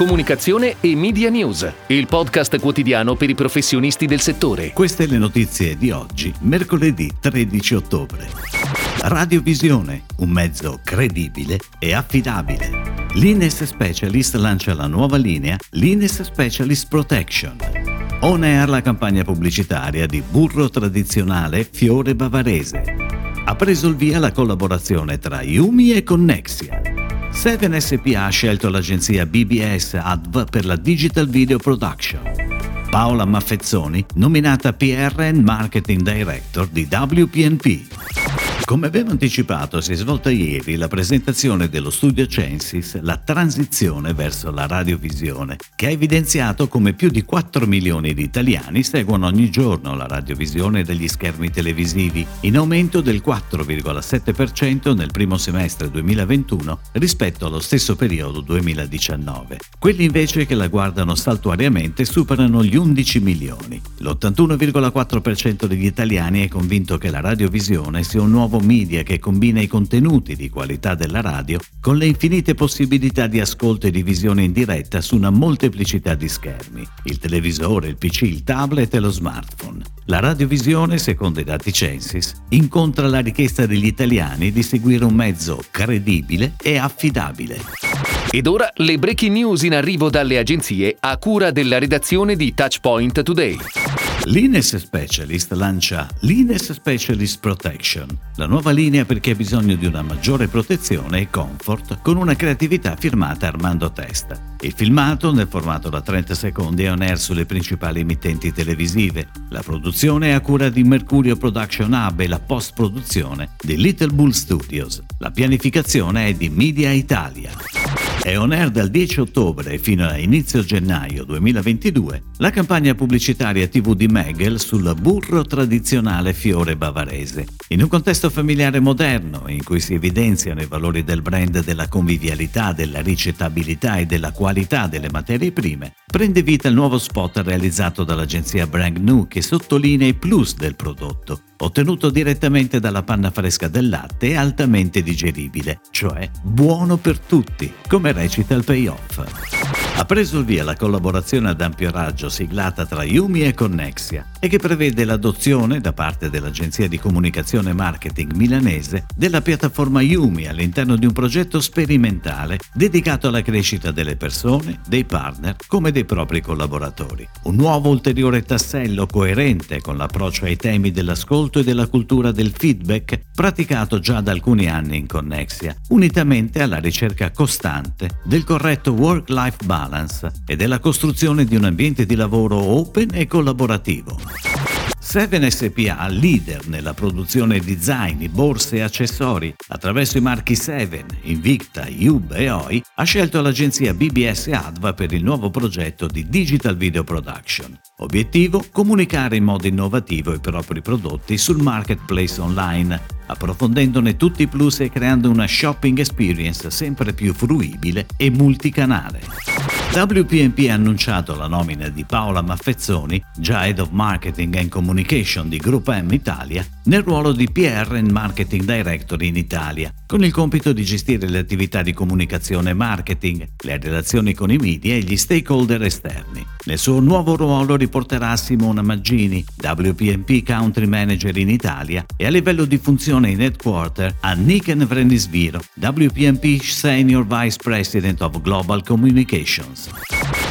Comunicazione e Media News, il podcast quotidiano per i professionisti del settore. Queste le notizie di oggi, mercoledì 13 ottobre. Radiovisione, un mezzo credibile e affidabile. L'Ines Specialist lancia la nuova linea L'Ines Specialist Protection. On air la campagna pubblicitaria di burro tradizionale Fiore Bavarese. Ha preso il via la collaborazione tra Yumi e Connexia. 7SPA ha scelto l'agenzia BBS Adv per la Digital Video Production. Paola Maffezzoni, nominata PRN Marketing Director di WPNP. Come abbiamo anticipato, si è svolta ieri la presentazione dello studio Censis La transizione verso la radiovisione, che ha evidenziato come più di 4 milioni di italiani seguono ogni giorno la radiovisione degli schermi televisivi, in aumento del 4,7% nel primo semestre 2021 rispetto allo stesso periodo 2019. Quelli invece che la guardano saltuariamente superano gli 11 milioni. L'81,4% degli italiani è convinto che la radiovisione sia un nuovo media che combina i contenuti di qualità della radio con le infinite possibilità di ascolto e di visione in diretta su una molteplicità di schermi, il televisore, il PC, il tablet e lo smartphone. La radiovisione, secondo i dati Censis, incontra la richiesta degli italiani di seguire un mezzo credibile e affidabile. Ed ora le breaking news in arrivo dalle agenzie a cura della redazione di Touchpoint Today. L'Ines Specialist lancia l'Ines Specialist Protection, la nuova linea per chi ha bisogno di una maggiore protezione e comfort con una creatività firmata Armando Testa. Il filmato, nel formato da 30 secondi, è on air sulle principali emittenti televisive. La produzione è a cura di Mercurio Production Hub e la post-produzione di Little Bull Studios. La pianificazione è di Media Italia. È on air dal 10 ottobre fino a inizio gennaio 2022 la campagna pubblicitaria TV di Megel sul burro tradizionale fiore bavarese. In un contesto familiare moderno in cui si evidenziano i valori del brand della convivialità, della ricettabilità e della qualità delle materie prime, prende vita il nuovo spot realizzato dall'agenzia Brand New che sottolinea i plus del prodotto ottenuto direttamente dalla panna fresca del latte e altamente digeribile, cioè buono per tutti, come recita il payoff ha preso il via la collaborazione ad ampio raggio siglata tra Yumi e Connexia e che prevede l'adozione da parte dell'agenzia di comunicazione e marketing milanese della piattaforma Yumi all'interno di un progetto sperimentale dedicato alla crescita delle persone, dei partner come dei propri collaboratori. Un nuovo ulteriore tassello coerente con l'approccio ai temi dell'ascolto e della cultura del feedback praticato già da alcuni anni in Connexia, unitamente alla ricerca costante del corretto work-life balance balance e della costruzione di un ambiente di lavoro open e collaborativo. 7SPA, leader nella produzione di zaini, borse e accessori attraverso i marchi 7, Invicta, Yub e OI, ha scelto l'agenzia BBS Adva per il nuovo progetto di Digital Video Production. Obiettivo? Comunicare in modo innovativo i propri prodotti sul marketplace online, approfondendone tutti i plus e creando una shopping experience sempre più fruibile e multicanale. WPMP ha annunciato la nomina di Paola Maffezzoni, già Head of Marketing and Communication di Group M Italia, nel ruolo di PR Marketing Director in Italia, con il compito di gestire le attività di comunicazione e marketing, le relazioni con i media e gli stakeholder esterni. Nel suo nuovo ruolo riporterà Simona Maggini, WPMP Country Manager in Italia, e a livello di funzione in headquarter a Niken Vrenisviro, WPMP Senior Vice President of Global Communications.